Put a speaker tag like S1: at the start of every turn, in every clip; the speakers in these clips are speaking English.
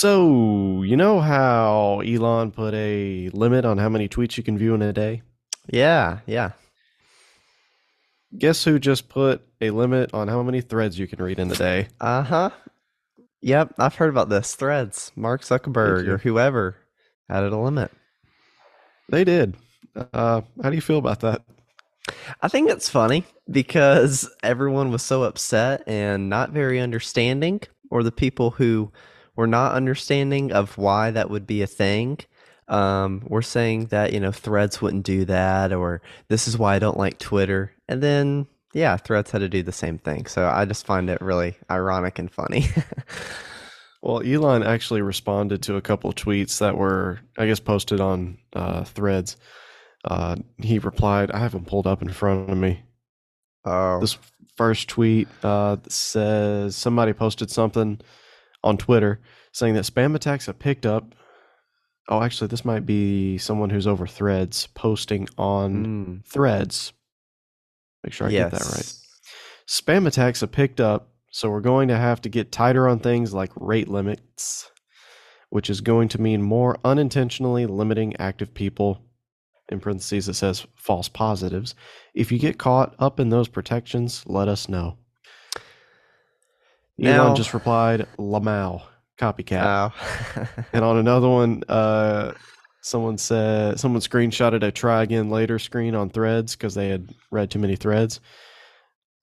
S1: So, you know how Elon put a limit on how many tweets you can view in a day?
S2: Yeah, yeah.
S1: Guess who just put a limit on how many threads you can read in a day?
S2: Uh huh. Yep, I've heard about this. Threads, Mark Zuckerberg or whoever added a limit.
S1: They did. Uh, how do you feel about that?
S2: I think it's funny because everyone was so upset and not very understanding, or the people who were not understanding of why that would be a thing. Um, we're saying that you know Threads wouldn't do that, or this is why I don't like Twitter, and then yeah, Threads had to do the same thing. So I just find it really ironic and funny.
S1: well, Elon actually responded to a couple tweets that were, I guess, posted on uh, Threads. Uh, he replied, "I have them pulled up in front of me."
S2: Oh,
S1: this first tweet uh, says somebody posted something on Twitter saying that spam attacks have picked up. Oh, actually, this might be someone who's over Threads posting on mm. Threads. Make sure I yes. get that right. Spam attacks have picked up, so we're going to have to get tighter on things like rate limits, which is going to mean more unintentionally limiting active people. In parentheses, it says false positives. If you get caught up in those protections, let us know. Now, Elon just replied, Lamau, copycat. and on another one, uh, someone said someone screenshotted a try again later screen on threads because they had read too many threads.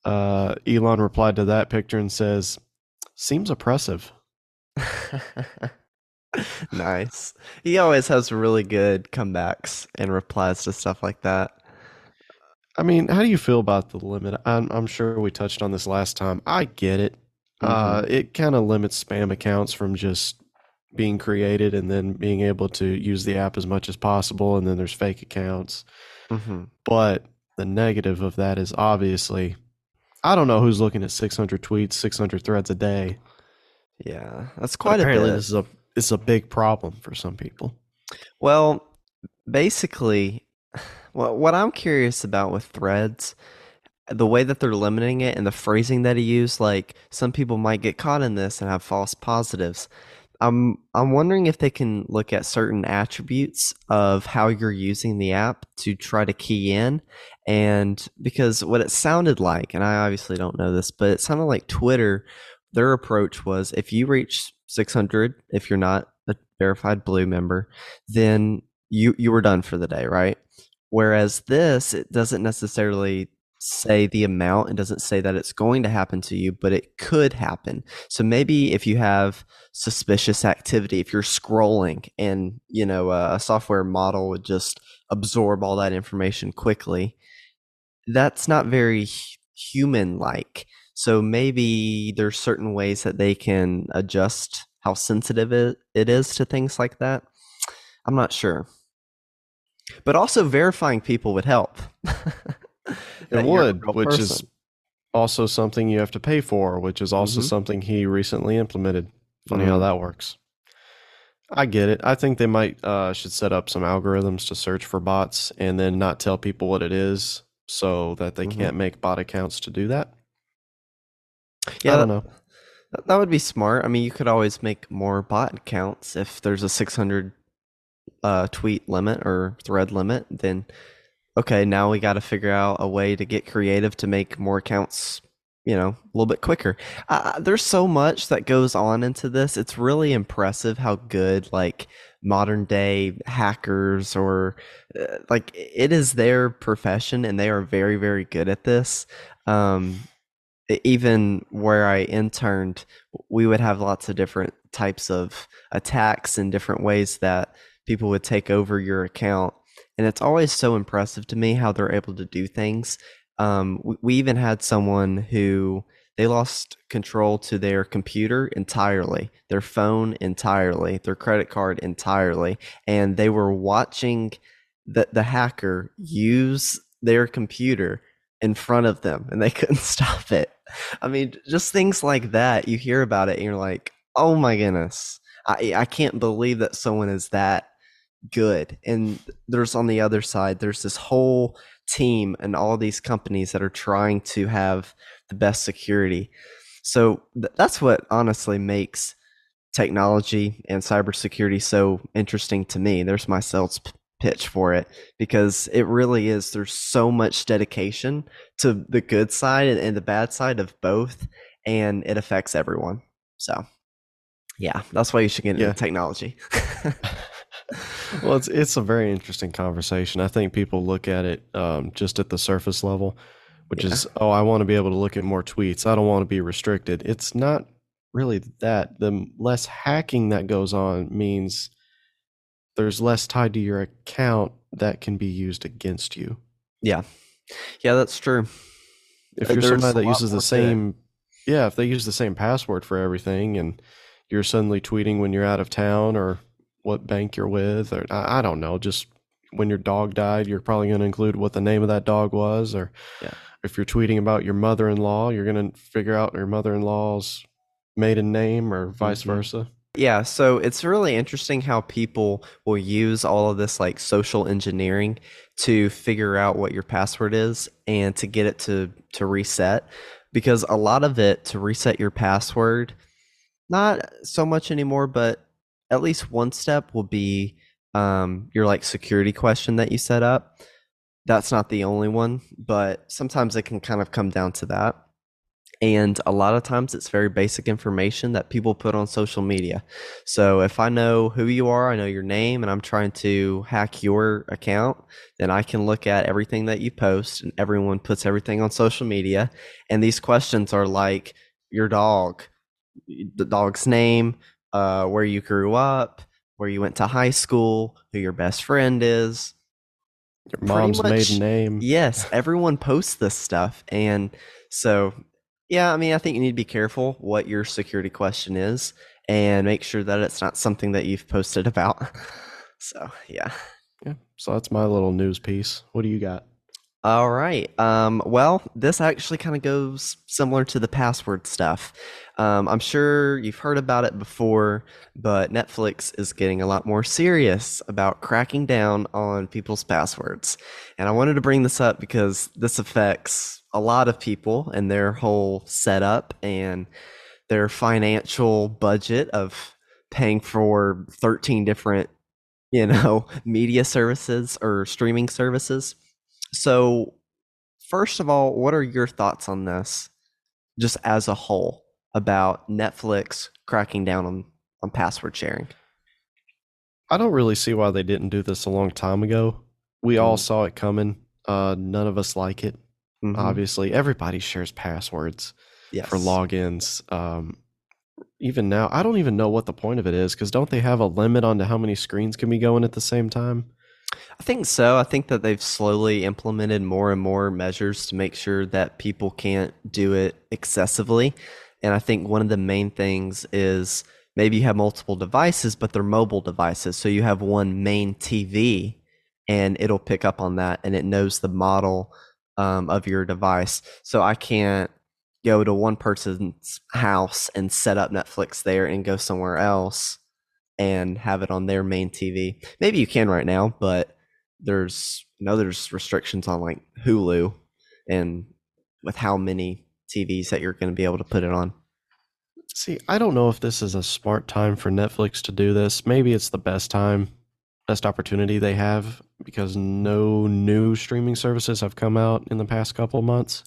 S1: Uh, Elon replied to that picture and says, Seems oppressive.
S2: nice. He always has really good comebacks and replies to stuff like that.
S1: I mean, how do you feel about the limit? I'm, I'm sure we touched on this last time. I get it. Uh, mm-hmm. it kind of limits spam accounts from just being created and then being able to use the app as much as possible. And then there's fake accounts. Mm-hmm. But the negative of that is obviously, I don't know who's looking at 600 tweets, 600 threads a day.
S2: Yeah, that's quite a bit.
S1: This is a is a big problem for some people.
S2: Well, basically, what what I'm curious about with threads the way that they're limiting it and the phrasing that he used, like some people might get caught in this and have false positives. I'm I'm wondering if they can look at certain attributes of how you're using the app to try to key in and because what it sounded like and I obviously don't know this but it sounded like Twitter their approach was if you reach 600 if you're not a verified blue member then you you were done for the day right whereas this it doesn't necessarily say the amount. It doesn't say that it's going to happen to you, but it could happen. So maybe if you have suspicious activity, if you're scrolling and, you know, a software model would just absorb all that information quickly, that's not very human like. So maybe there's certain ways that they can adjust how sensitive it, it is to things like that. I'm not sure. But also verifying people would help.
S1: it would, which person. is also something you have to pay for, which is also mm-hmm. something he recently implemented. Funny mm-hmm. how that works. I get it. I think they might uh, should set up some algorithms to search for bots and then not tell people what it is, so that they mm-hmm. can't make bot accounts to do that.
S2: Yeah, I don't know. That, that would be smart. I mean, you could always make more bot accounts if there's a 600 uh, tweet limit or thread limit. Then okay, now we got to figure out a way to get creative to make more accounts, you know, a little bit quicker. Uh, there's so much that goes on into this. It's really impressive how good like modern day hackers or uh, like it is their profession and they are very very good at this. Um, even where I interned, we would have lots of different types of attacks and different ways that people would take over your account and it's always so impressive to me how they're able to do things. Um, we, we even had someone who they lost control to their computer entirely, their phone entirely, their credit card entirely, and they were watching the the hacker use their computer in front of them and they couldn't stop it. I mean, just things like that. You hear about it and you're like, "Oh my goodness. I I can't believe that someone is that good." And there's on the other side, there's this whole team and all these companies that are trying to have the best security. So th- that's what honestly makes technology and cybersecurity so interesting to me. There's my sales p- pitch for it because it really is. There's so much dedication to the good side and, and the bad side of both, and it affects everyone. So, yeah, that's why you should get into
S1: Yeah.
S2: technology.
S1: well, it's it's a very interesting conversation. I think people look at it um, just at the surface level, which
S2: Yeah.
S1: is, oh, I want to be able to look at more tweets. I don't want to be restricted. It's not really that. The less hacking that goes on means there's less tied to your account that can be used against you.
S2: yeah, yeah, that's true.
S1: If you're
S2: there's
S1: somebody that uses the same, yeah, if they use the same password for everything, and you're suddenly tweeting when you're out of town or what bank you're with, or I, I don't know, just when your dog died, you're probably going to include what the name of that dog was, or
S2: Yeah.
S1: if you're tweeting about your mother-in-law, you're going to figure out your mother-in-law's maiden name or vice
S2: Mhm.
S1: versa.
S2: Yeah, so it's really interesting how people will use all of this like social engineering to figure out what your password is and to get it to to reset because a lot of it to reset your password not so much anymore but at least one step will be um, your like security question that you set up. That's not the only one but sometimes it can kind of come down to that and a lot of times it's very basic information that people put on social media so if I know who you are, I know your name, and I'm trying to hack your account, then I can look at everything that you post, and everyone puts everything on social media. And these questions are like your dog, the dog's name, uh, where you grew up, where you went to high school, who your best friend is.
S1: Your mom's
S2: much-
S1: maiden name.
S2: Yes, everyone posts this stuff. And so, yeah, I mean, I think you need to be careful what your security question is and make sure that it's not something that you've posted about. So, yeah.
S1: Yeah. So that's my little news piece. What do you got?
S2: All right. Um, well, this actually kind of goes similar to the password stuff. Um, I'm sure you've heard about it before, but Netflix is getting a lot more serious about cracking down on people's passwords. And I wanted to bring this up because this affects a lot of people and their whole setup and their financial budget of paying for 13 different, you know, media services or streaming services. So, first of all, what are your thoughts on this, just as a whole, about Netflix cracking down on, on password sharing?
S1: I don't really see why they didn't do this a long time ago. We all
S2: Mm.
S1: saw it coming. Uh, none of us like it.
S2: Mhm.
S1: Obviously, everybody shares passwords
S2: yes.
S1: for logins. Um, even now, I don't even know what the point of it is because don't they have a limit on to how many screens can be going at the same time?
S2: I think so. I think that they've slowly implemented more and more measures to make sure that people can't do it excessively. And I think one of the main things is maybe you have multiple devices, but they're mobile devices. So you have one main TV and it'll pick up on that and it knows the model um, of your device. So I can't go to one person's house and set up Netflix there and go somewhere else and have it on their main TV. Maybe you can right now, but there's you know there's restrictions on like Hulu and with how many TVs that you're going to be able to put it on.
S1: See, I don't know if this is a smart time for Netflix to do this. Maybe it's the best time, best opportunity they have because no new streaming services have come out in the past couple of months.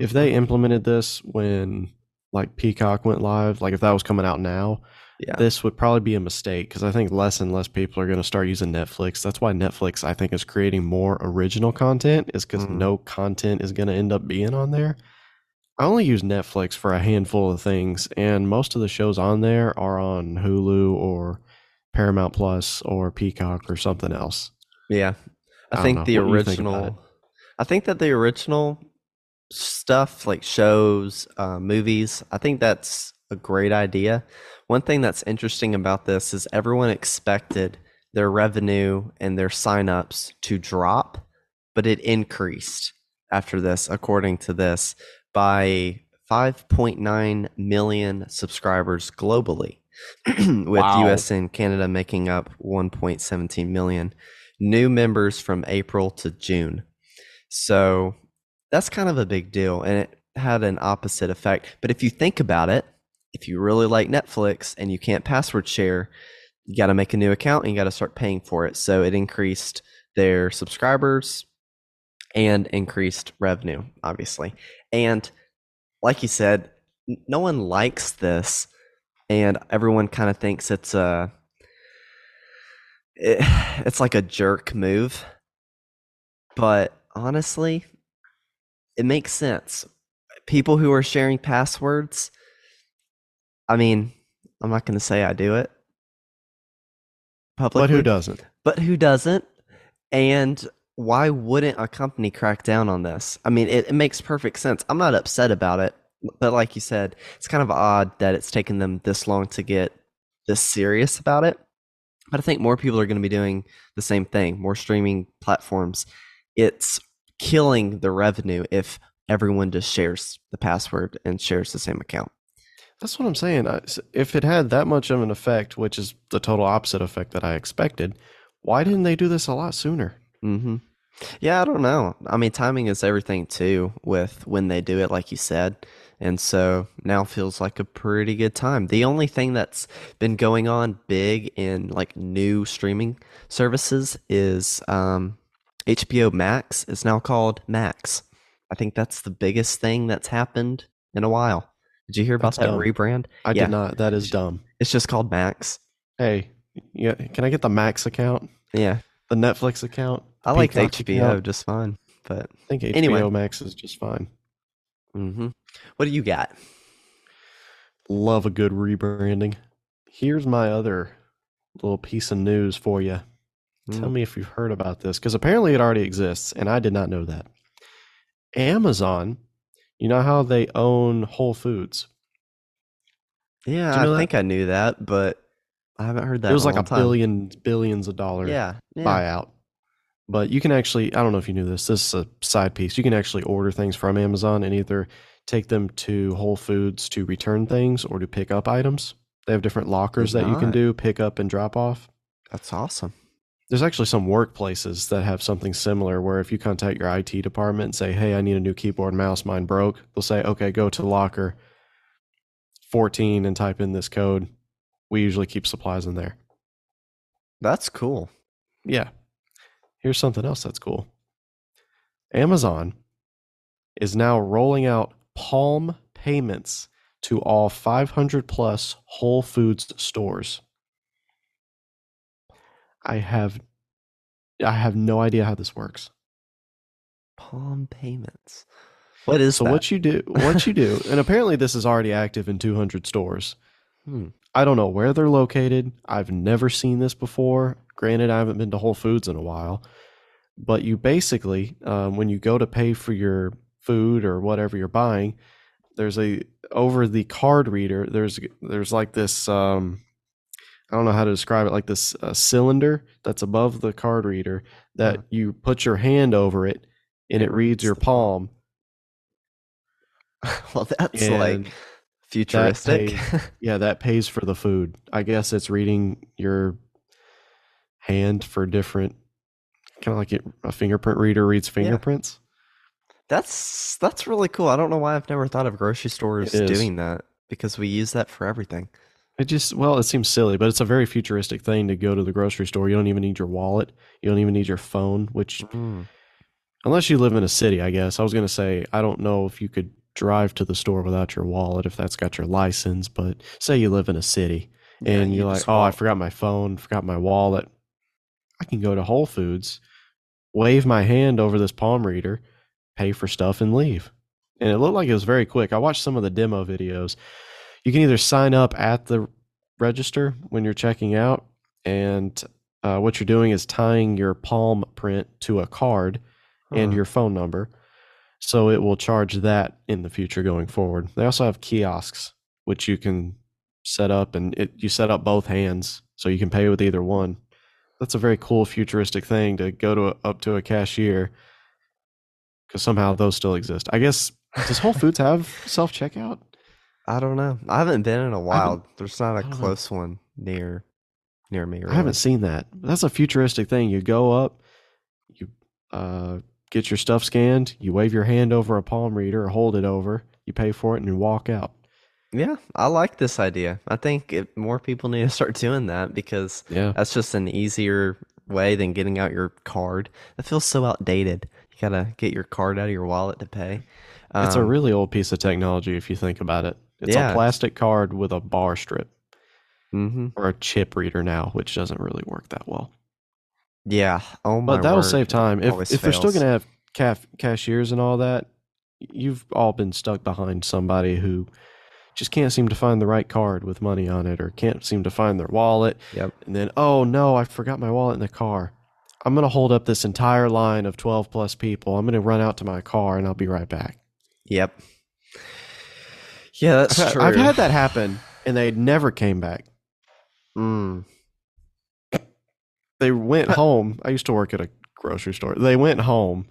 S1: If they implemented this when like Peacock went live, like if that was coming out now,
S2: yeah,
S1: this would probably be a mistake because I think less and less people are going to start using Netflix. That's why Netflix, I think, is creating more original content, is because
S2: Mhm.
S1: no content is going to end up being on there. I only use Netflix for a handful of things, and most of the shows on there are on Hulu or Paramount Plus or Peacock or something else.
S2: Yeah. I,
S1: I
S2: think the
S1: What you think
S2: original I think that the original stuff like shows, uh, movies, I think that's a great idea. One thing that's interesting about this is everyone expected their revenue and their signups to drop, but it increased after this, according to this, by 5.9 million subscribers globally, with
S1: Wow.
S2: US and Canada making up 1.17 million new members from April to June. So that's kind of a big deal. And it had an opposite effect. But if you think about it, if you really like Netflix and you can't password share, you got to make a new account and you got to start paying for it. So it increased their subscribers and increased revenue, obviously. And like you said, no one likes this, and everyone kind of thinks it's a it, it's like a jerk move. But honestly, it makes sense. People who are sharing passwords, I mean, I'm not going to say I do it publicly,
S1: But who doesn't?
S2: but who doesn't? And why wouldn't a company crack down on this? I mean, it, it makes perfect sense. I'm not upset about it, but like you said, it's kind of odd that it's taken them this long to get this serious about it. But I think more people are going to be doing the same thing, more streaming platforms. It's killing the revenue if everyone just shares the password and shares the same account.
S1: That's what I'm saying. If it had that much of an effect, which is the total opposite effect that I expected, why didn't they do this a lot sooner?
S2: hmm Yeah, I don't know. I mean, timing is everything too with when they do it, like you said. And so now feels like a pretty good time. The only thing that's been going on big in like new streaming services is um, HBO Max is now called Max. I think that's the biggest thing that's happened in a while. Did you hear about
S1: That's
S2: that
S1: dumb.
S2: rebrand?
S1: I
S2: Yeah.
S1: did not. That is dumb.
S2: It's just called Max.
S1: Hey, yeah, can I get the Max account,
S2: Yeah.
S1: the Netflix account?
S2: I like HBO
S1: account?
S2: just fine. But
S1: I think HBO
S2: Anyway.
S1: Max is just fine.
S2: Hmm what do you got?
S1: Love a good rebranding. Here's my other little piece of news for you. Tell
S2: Mm.
S1: me if you've heard about this because apparently it already exists, and I did not know that. Amazon, you know how they own Whole Foods?
S2: Yeah,
S1: you know
S2: I
S1: that?
S2: think I knew that, but I haven't heard that.
S1: it was like a
S2: time.
S1: billion billions of dollars
S2: Yeah, yeah.
S1: buyout. But you can actually, I don't know if you knew this, this is a side piece. You can actually order things from Amazon and either take them to Whole Foods to return things or to pick up items. They have different lockers that you can do, pick up and drop off.
S2: That's awesome.
S1: There's actually some workplaces that have something similar where if you contact your IT department and say, hey, I need a new keyboard and mouse, mine broke, they'll say, okay, go to locker 14 and type in this code. We usually keep supplies in there.
S2: That's cool.
S1: Yeah. Here's something else that's cool. Amazon is now rolling out Palm payments to all 500 plus Whole Foods stores. I have I have no idea how this works.
S2: Palm payments. What is
S1: So
S2: that?
S1: what you do, what you do, and apparently this is already active in 200 stores.
S2: Hmm.
S1: I don't know where they're located. I've never seen this before. Granted, I haven't been to Whole Foods in a while, but you basically, um, when you go to pay for your food or whatever you're buying, there's a over the card reader. There's there's like this. Um, I don't know how to describe it. Like this uh, cylinder that's above the card reader that
S2: Huh.
S1: you put your hand over it, and
S2: It
S1: it, reads
S2: reads
S1: your
S2: palm.
S1: palm.
S2: well, that's like Futuristic.
S1: Yeah, that pays for the food. I guess it's reading your hand for different, kind of like it, a fingerprint reader reads fingerprints.
S2: that's that's really cool. I don't know why I've never thought of grocery stores doing that because we use that for everything.
S1: It just, well, it seems silly, but it's a very futuristic thing to go to the grocery store. You don't even need your wallet. You don't even need your phone, which,
S2: Mm.
S1: unless you live in a city, I guess. I was going to say, I don't know if you could drive to the store without your wallet if that's got your license, but say you live in a city
S2: Yeah,
S1: and
S2: you
S1: you're like, oh, I forgot my phone, forgot my wallet. I can go to Whole Foods, wave my hand over this palm reader, pay for stuff, and leave. And it looked like it was very quick. I watched some of the demo videos. You can either sign up at the register when you're checking out, and uh, what you're doing is tying your palm print to a card and your phone number. So it will charge that in the future going forward. They also have kiosks, which you can set up and it, you set up both hands so you can pay with either one. That's a very cool futuristic thing to go to a, up to a cashier because somehow those still exist. I guess does Whole Foods have self checkout?
S2: I don't know. I haven't been in a while. There's not a
S1: don't know.
S2: close one near near me.
S1: I haven't seen that. That's a futuristic thing. You go up, you uh, get your stuff scanned, you wave your hand over a palm reader or hold it over, you pay for it, and you walk out.
S2: Yeah, I like this idea. I think it, more people need to start doing that because
S1: Yeah.
S2: that's just an easier way than getting out your card. That feels so outdated. You gotta get your card out of your wallet to pay.
S1: It's a
S2: Um,
S1: really old piece of technology if you think about it. It's
S2: Yeah.
S1: a plastic card with a bar strip
S2: mhm.
S1: or a chip reader now, which doesn't really work that well.
S2: Yeah. Oh my
S1: But that'll
S2: word.
S1: save time. If
S2: always
S1: if they're still going to have caf- cashiers and all that, you've all been stuck behind somebody who just can't seem to find the right card with money on it or can't seem to find their wallet.
S2: Yep.
S1: And then, oh no, I forgot my wallet in the car. I'm going to hold up this entire line of 12 plus people. I'm going to run out to my car and I'll be right back.
S2: Yep. Yeah, that's
S1: I've,
S2: true.
S1: I've had that happen and they never came back.
S2: Mm.
S1: They went home. I used to work at a grocery store. They went home,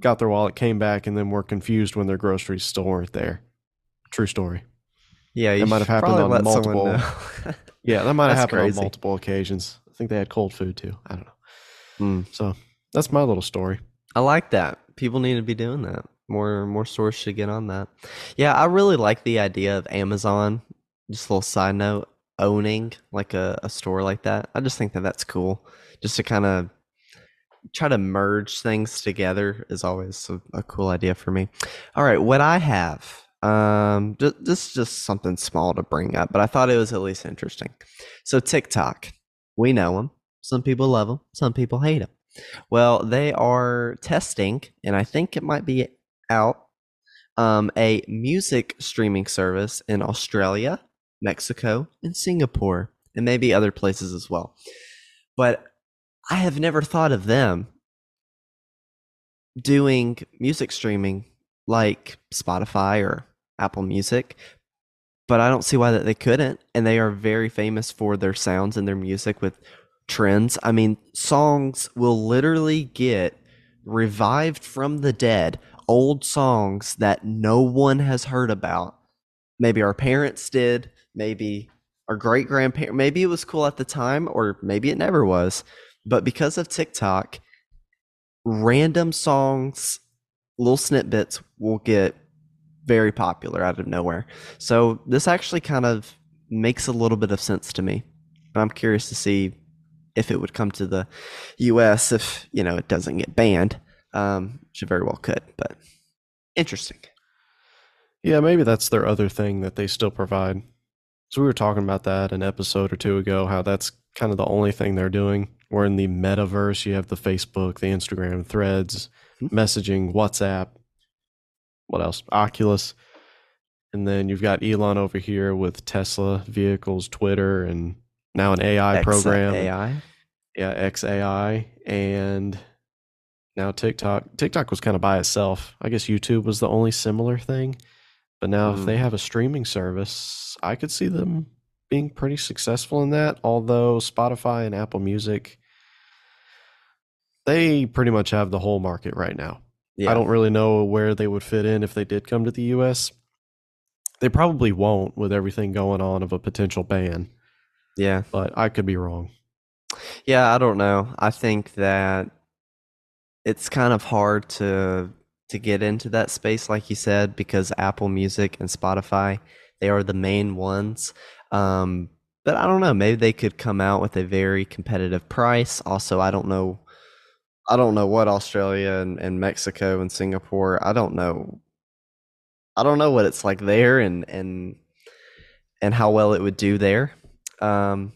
S1: got their wallet, came back, and then were confused when their groceries still weren't there. True story.
S2: Yeah, you
S1: might have happened on multiple- Yeah, that might have happened
S2: crazy.
S1: on multiple occasions. I think they had cold food too. I don't know.
S2: Mm.
S1: So that's my little story.
S2: I like that. People need to be doing that. More more stores should get on that. Yeah, I really like the idea of Amazon. Just a little side note, owning like a, a store like that. I just think that that's cool. Just to kind of try to merge things together is always a, a cool idea for me. All right, what I have, um, ju- this is just something small to bring up, but I thought it was at least interesting. So TikTok, we know them. Some people love them. Some people hate them. Well, they are testing, and I think it might be out, um, a music streaming service in Australia, Mexico, and Singapore, and maybe other places as well. But I have never thought of them doing music streaming like Spotify or Apple Music, but I don't see why that they couldn't. And they are very famous for their sounds and their music with trends. I mean, songs will literally get revived from the dead, old songs that no one has heard about. Maybe our parents did, maybe our great grandparents, maybe it was cool at the time, or maybe it never was. But because of TikTok, random songs, little snippets will get very popular out of nowhere. So this actually kind of makes a little bit of sense to me. I'm curious to see if it would come to the US if, you know, it doesn't get banned. Um, which it very well could, but interesting.
S1: Yeah, maybe that's their other thing that they still provide. So we were talking about that an episode or two ago, how that's kind of the only thing they're doing. Where in the metaverse, you have the Facebook, the Instagram, threads,
S2: Hmm.
S1: messaging, WhatsApp, what else? Oculus. And then you've got Elon over here with Tesla vehicles, Twitter, and now an AI
S2: X-
S1: program.
S2: AI.
S1: Yeah, XAI. And now TikTok. TikTok was kind of by itself. I guess YouTube was the only similar thing. But now, if they
S2: Mm.
S1: have a streaming service, I could see them being pretty successful in that. Although Spotify and Apple Music, they pretty much have the whole market right now.
S2: Yeah.
S1: I don't really know where they would fit in if they did come to the US. They probably won't with everything going on of a potential ban,
S2: yeah.
S1: but I could be wrong.
S2: Yeah, I don't know. I think that it's kind of hard to to get into that space like you said because Apple Music and Spotify, they are the main ones. Um but I don't know, maybe they could come out with a very competitive price. Also, I don't know I don't know what Australia and, and Mexico and Singapore, I don't know I don't know what it's like there and and and how well it would do there. Um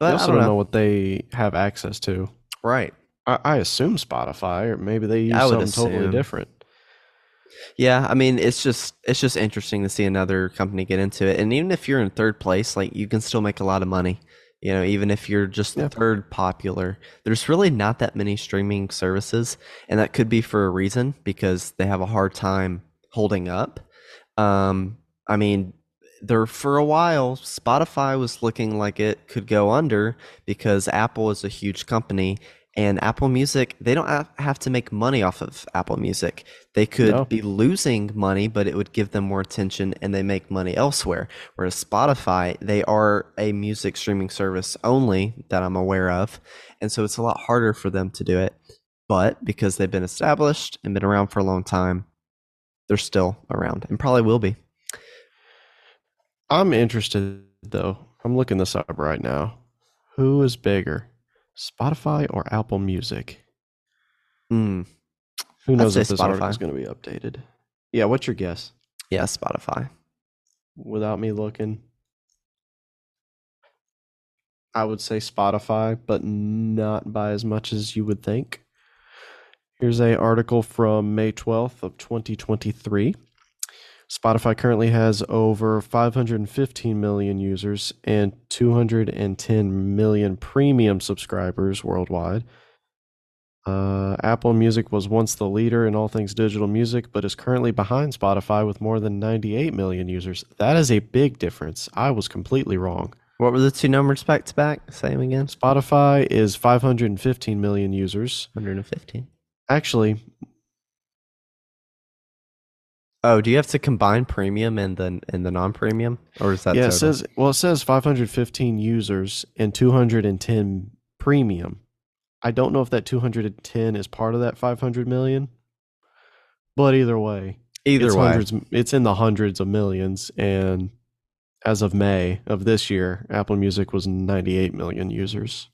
S1: I
S2: but
S1: also
S2: I
S1: don't
S2: don't
S1: know.
S2: know.
S1: what they have access to.
S2: Right.
S1: I, I assume Spotify, or maybe they use
S2: I
S1: something totally different.
S2: Yeah, I mean, it's just it's just interesting to see another company get into it. And even if you're in third place, like you can still make a lot of money You know, even if you're just
S1: Yeah.
S2: third popular, there's really not that many streaming services, and that could be for a reason because they have a hard time holding up. Um, I mean, there for a while, Spotify was looking like it could go under because Apple is a huge company, and Apple Music they don't have- have to make money off of Apple Music. They could
S1: No.
S2: be losing money, but it would give them more attention, and they make money elsewhere. Whereas Spotify, they are a music streaming service only that I'm aware of, and so it's a lot harder for them to do it. But because they've been established and been around for a long time, they're still around and probably will be.
S1: I'm interested though. I'm looking this up right now. Who is bigger, Spotify or Apple Music?
S2: Mm,
S1: Who knows if this article is going to be updated? Yeah, what's your guess?
S2: yeah, Spotify.
S1: Without me looking, I would say Spotify, but not by as much as you would think. Here's a article from May 12th of 2023. Spotify currently has over 515 million users and 210 million premium subscribers worldwide. Uh, Apple Music was once the leader in all things digital music, but is currently behind Spotify with more than 98 million users. That is a big difference. I was completely wrong.
S2: What were the two numbers back to back? Them again.
S1: Spotify is 515 million users.
S2: 115.
S1: Actually,
S2: Oh, do you have to combine premium and the and the non-premium, or is that
S1: yeah, it says well, it says 515 users and 210 premium. I don't know if that 210 is part of that 500 million, but either way,
S2: Either
S1: it's
S2: way,
S1: hundreds, it's in the hundreds of millions. And as of May of this year, Apple Music was 98 million users.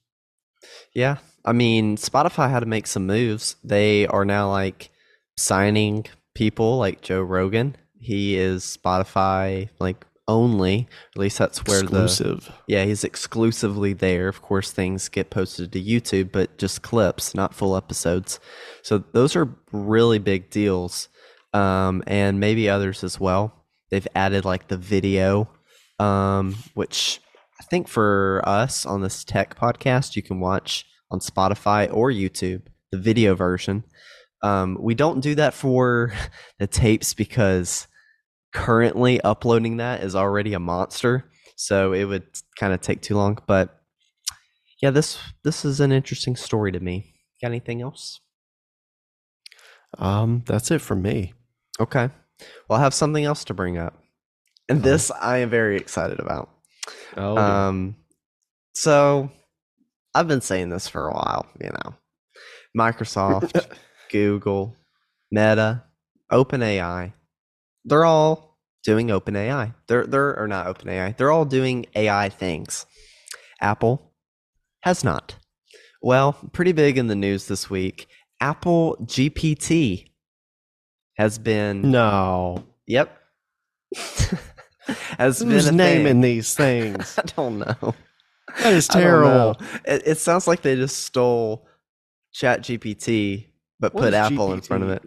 S2: yeah. I mean, Spotify had to make some moves. They are now like signing people like Joe Rogan. He is Spotify like only. At least that's where the
S1: Exclusive.
S2: Yeah, he's exclusively there. Of course, things get posted to YouTube, but just clips, not full episodes. So those are really big deals, um, and maybe others as well. They've added like the video, um, which I think for us on this tech podcast, you can watch on Spotify or YouTube, the video version. Um, we don't do that for the tapes because currently uploading that is already a monster so it would kind of take too long but yeah this this is an interesting story to me. Got anything else?
S1: Um, that's it for me.
S2: okay. Well i have something else to bring up and
S1: Oh.
S2: this i am very excited about.
S1: Oh,
S2: um so i've been saying this for a while you know. Microsoft google meta openai they're all doing openai they're they're or not openai they're all doing ai things apple has not well pretty big in the news this week apple gpt has been
S1: no.
S2: yep has
S1: Who's
S2: been a
S1: naming
S2: thing.
S1: these things?
S2: i don't know
S1: That is
S2: I don't know.
S1: terrible.
S2: It, it sounds like they just stole Chat GPT, but
S1: What
S2: put Apple in front of it.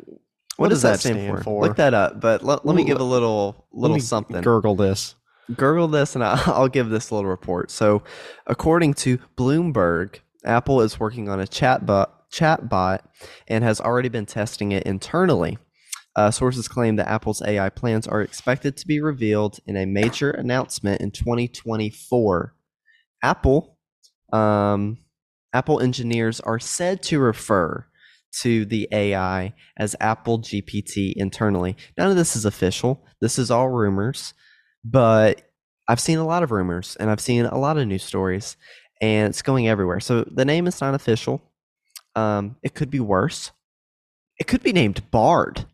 S2: What, does that stand, for? Look that up. But let, let me give a little little
S1: me
S2: something.
S1: Gurgle this.
S2: Gurgle this, and I'll, I'll give this little report. So, according to Bloomberg, Apple is working on a chatbot chatbot and has already been testing it internally. Uh, sources claim that Apple's AI plans are expected to be revealed in a major announcement in 2024. Apple, um, Apple engineers are said to refer to the AI as Apple GPT internally. None of this is official. This is all rumors, but I've seen a lot of rumors and I've seen a lot of news stories, and it's going everywhere. So the name is not official. Um, it could be worse. It could be named Bard.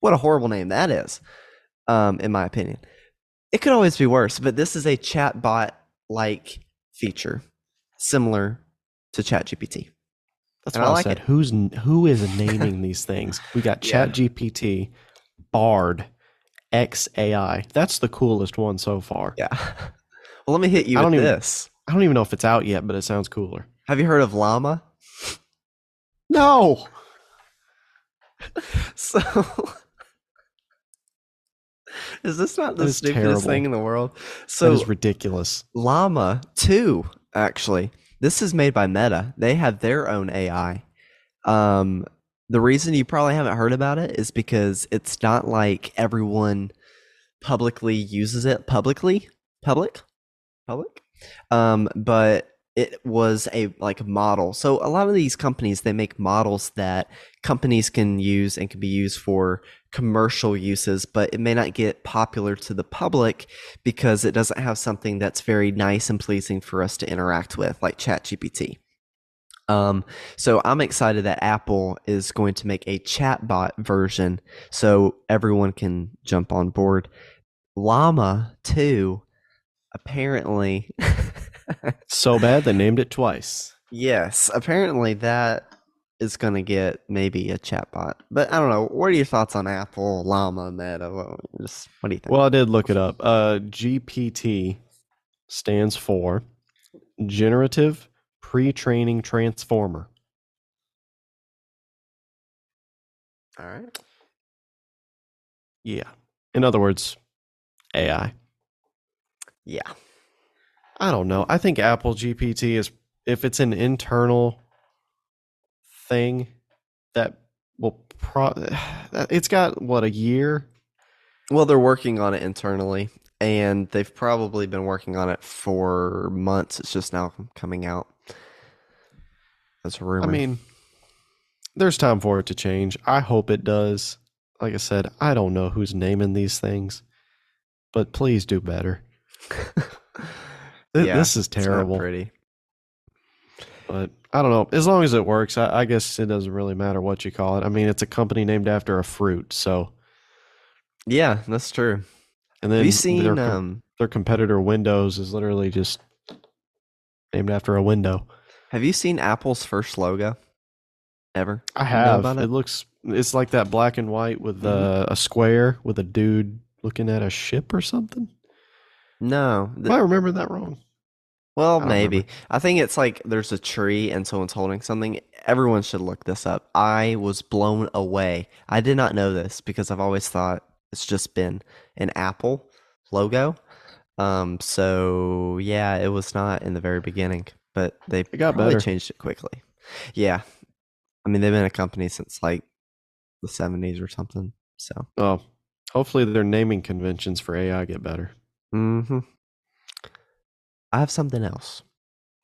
S2: What a horrible name that is, um, in my opinion. It could always be worse, but this is a chatbot like feature, similar to ChatGPT.
S1: That's
S2: And
S1: what
S2: I
S1: I,
S2: like
S1: said.
S2: it.
S1: Who's who is naming these things? We got
S2: Yeah.
S1: ChatGPT, Bard, XAI. That's the coolest one so far.
S2: Yeah. Well, let me hit you
S1: I
S2: with
S1: don't even-
S2: this.
S1: I don't even know if it's out yet, but it sounds cooler.
S2: Have you heard of Llama?
S1: No.
S2: So is this not the stupidest
S1: terrible.
S2: thing in the world? So
S1: is ridiculous.
S2: Llama 2, actually. This is made by Meta. They have their own AI. Um, the reason you probably haven't heard about it is because it's not like everyone publicly uses it publicly. Public? Public? Um, but it was a like model. So a lot of these companies they make models that companies can use and can be used for commercial uses, but it may not get popular to the public because it doesn't have something that's very nice and pleasing for us to interact with, like ChatGPT. Um, so I'm excited that Apple is going to make a chatbot version so everyone can jump on board. Llama 2 apparently
S1: So bad they named it twice.
S2: yes, apparently that is going to get maybe a chatbot. But I don't know. What are your thoughts on Apple, Llama, Meta? What, just, what do you think?
S1: Well, I did look it up. Uh, GPT stands for Generative Pre-training Transformer.
S2: All right.
S1: Yeah. In other words, AI.
S2: Yeah.
S1: I don't know. I think Apple GPT is if it's an internal thing that will pro it's got what a year
S2: Well, they're working on it internally, and they've probably been working on it for months. It's just now coming out. That's a rumor.
S1: I mean, there's time for it to change. I hope it does. Like I said, I don't know who's naming these things, but please do better. Th-
S2: Yeah,
S1: this is terrible,
S2: pretty.
S1: but I don't know. As long as it works, I, I guess it doesn't really matter what you call it. I mean, it's a company named after a fruit, so
S2: Yeah, that's true.
S1: and then
S2: Have you
S1: their,
S2: seen?
S1: com-
S2: Um,
S1: their competitor Windows is literally just named after a window.
S2: have you seen Apple's first logo? Ever?
S1: I have. It?
S2: it?
S1: looks. It's like that black and white with
S2: Mhm.
S1: uh, a square with a dude looking at a ship or something.
S2: No.
S1: Am I remember that wrong?
S2: well,
S1: don't
S2: maybe.
S1: remember.
S2: I think it's like there's a tree and someone's holding something. Everyone should look this up. I was blown away. I did not know this because I've always thought it's just been an Apple logo. Um, so yeah, it was not in the very beginning, but they
S1: It got
S2: probably
S1: better.
S2: changed it quickly. Yeah. I mean, they've been a company since like the 70s or something. So,
S1: Oh, hopefully their naming conventions for AI get better.
S2: Hmm I have something else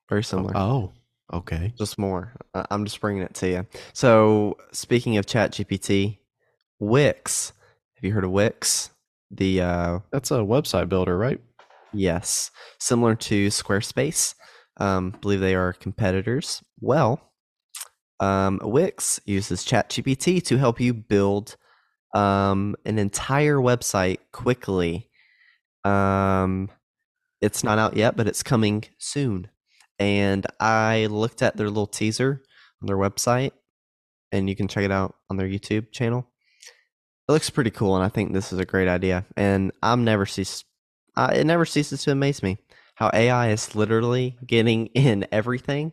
S2: very similar.
S1: Oh, okay.
S2: Just more. I'm just bringing it to you. So, speaking of ChatGPT, Wix. Have you heard of Wix? The uh,
S1: That's a website builder, right?
S2: yes, similar to Squarespace. Um, believe they are competitors. Well, um, Wix uses ChatGPT to help you build um, an entire website quickly. Um, it's not out yet, but it's coming soon. And I looked at their little teaser on their website, and you can check it out on their YouTube channel. It looks pretty cool, and I think this is a great idea. And I'm never cease, uh, it never ceases to amaze me how AI is literally getting in everything,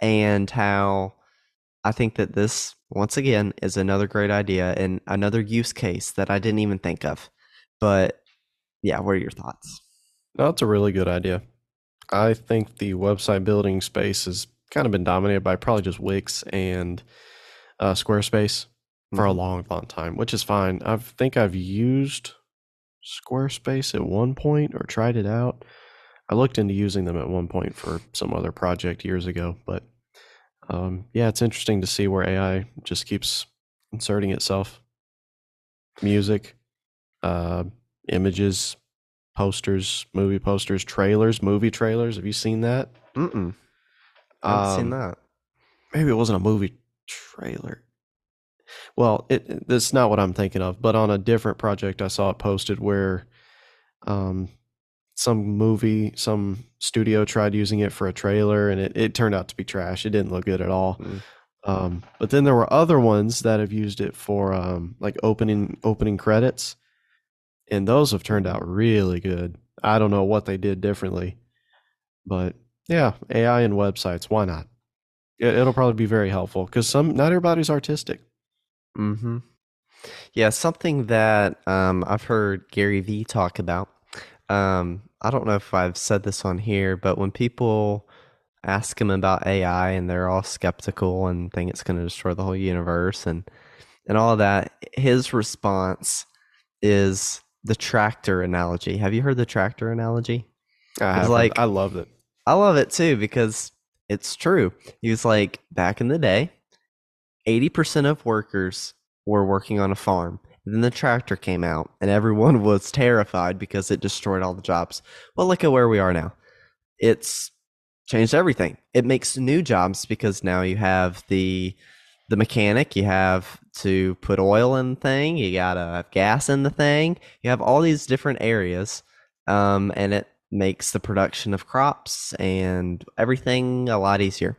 S2: and how I think that this once again is another great idea and another use case that I didn't even think of. But yeah, what are your thoughts?
S1: No, that's a really good idea. I think the website building space has kind of been dominated by probably just Wix and uh, Squarespace for a
S2: Mhm.
S1: long, long time, which is fine. I think I've used Squarespace at one point or tried it out. I looked into using them at one point for some other project years ago, but um, yeah, it's interesting to see where AI just keeps inserting itself. Music, uh, images, posters, movie posters, trailers, movie trailers. Have you seen that?
S2: Mm-mm. I haven't seen
S1: Um,
S2: that.
S1: maybe it wasn't a movie trailer. Well, it it- that's not what I'm thinking of, but on a different project I saw it posted where um some movie, some studio tried using it for a trailer and it, it turned out to be trash. It didn't look good at all.
S2: Mm.
S1: Um, but then there were other ones that have used it for um like opening opening credits and those have turned out really good. I don't know what they did differently. But yeah, AI and websites, why not? It, it'll probably be very helpful because some not everybody's artistic.
S2: Mm-hmm. Yeah, something that um, I've heard Gary Vee talk about. Um, I don't know if I've said this on here, but when people ask him about AI and they're all skeptical and think it's going to destroy the whole universe and and all of that, his response is the tractor analogy. Have you heard the tractor analogy?
S1: I
S2: like-
S1: I loved it.
S2: I love it too because it's true. He was like, back in the day, 80% of workers were working on a farm. And then the tractor came out, and everyone was terrified because it destroyed all the jobs. Well, look at where we are now. It's changed everything. It makes new jobs because now you have the the mechanic, you have to put oil in the thing, you gotta have gas in the thing, you have all these different areas, um, and it makes the production of crops and everything a lot easier.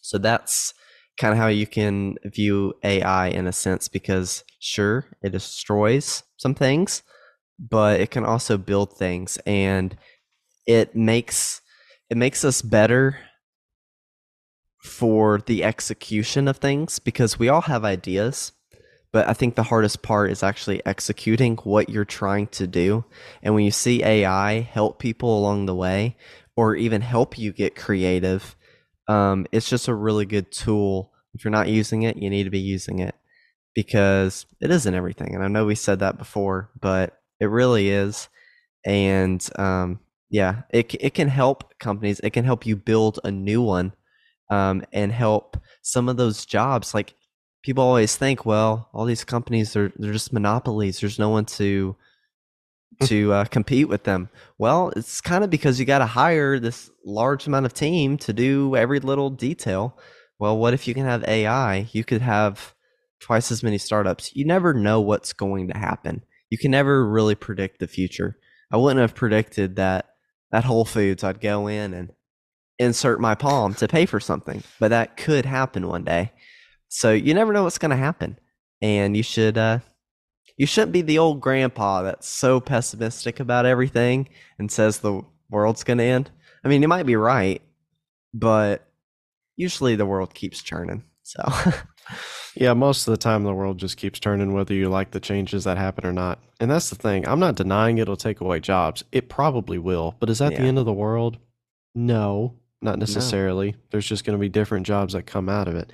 S2: So that's kind of how you can view AI in a sense because sure, it destroys some things, but it can also build things and it makes it makes us better for the execution of things because we all have ideas but i think the hardest part is actually executing what you're trying to do. And when you see ai help people along the way or even help you get creative um, it's just a really good tool. If you're not using it you need to be using it because it isn't everything. And i know we said that before but it really is. And um, yeah it, it can help companies. It can help you build a new one um, and help some of those jobs. Like people always think well all these companies are they're just monopolies. There's no one to to uh, compete with them. Well it's kind of because you got to hire this large amount of team to do every little detail. Well what if you can have ai you could have twice as many startups. You never know what's going to happen. You can never really predict the future. I wouldn't have predicted that at whole foods i'd go in and insert my palm to pay for something but that could happen one day so you never know what's going to happen and you should uh you shouldn't be the old grandpa that's so pessimistic about everything and says the world's going to end i mean you might be right but usually the world keeps churning so
S1: Yeah, most of the time the world just keeps turning whether you like the changes that happen or not. And that's the thing. I'm not denying it'll take away jobs. It probably will. But is that the end of the world? No, not necessarily. There's just going to be different jobs that come out of it.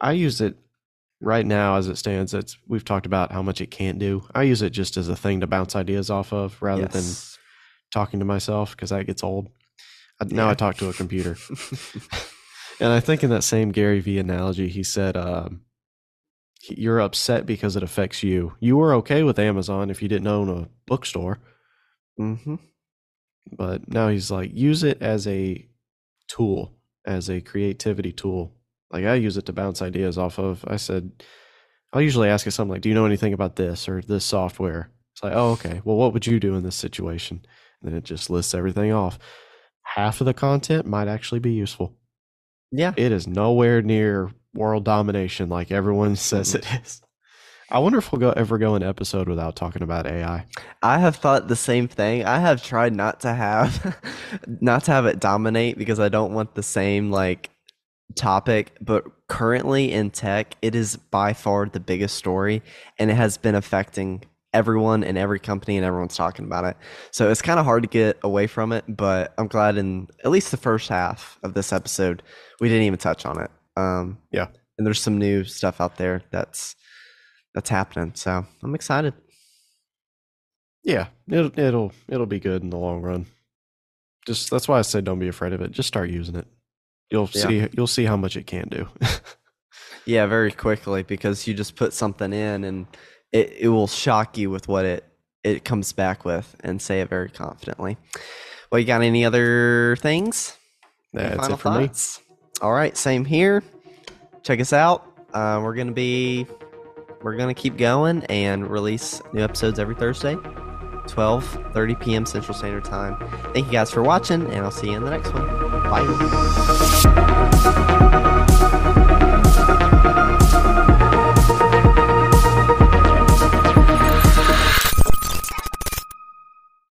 S1: I use it right now as it stands. It's we've talked about how much it can't do. I use it just as a thing to bounce ideas off of rather than talking to myself because that gets old. I, now I talk to a computer. And I think in that same Gary Vee analogy, he said, um, "You're upset because it affects you. You were okay with Amazon if you didn't own a bookstore,
S2: hmm
S1: but now he's like, use it as a tool, as a creativity tool. Like I use it to bounce ideas off of. I said, I'll usually ask it something like, "Do you know anything about this or this software?" It's like, "Oh, okay. Well, what would you do in this situation?" And then it just lists everything off. Half of the content might actually be useful.
S2: yeah
S1: It is nowhere near world domination like everyone says it is. I wonder if we'll go ever go an episode without talking about AI.
S2: I have thought the same thing. I have tried not to have not to have it dominate because I don't want the same like topic, but currently in tech, it is by far the biggest story and it has been affecting everyone in every company and everyone's talking about it. So it's kind of hard to get away from it, but I'm glad in at least the first half of this episode we didn't even touch on it. Um
S1: Yeah.
S2: And there's some new stuff out there that's that's happening. So I'm excited.
S1: Yeah, it'll it'll it'll be good in the long run. Just that's why I said don't be afraid of it. Just start using it. You'll
S2: Yeah.
S1: see you'll see how much it can do.
S2: Yeah, very quickly because you just put something in and it, it will shock you with what it it comes back with and say it very confidently. Well, you got any other things?
S1: That's
S2: final
S1: it for me.
S2: All right, same here. Check us out. Uh, we're gonna be we're gonna keep going and release new episodes every Thursday, 12 30 p.m. Central Standard Time. Thank you guys for watching, and I'll see you in the next one. Bye.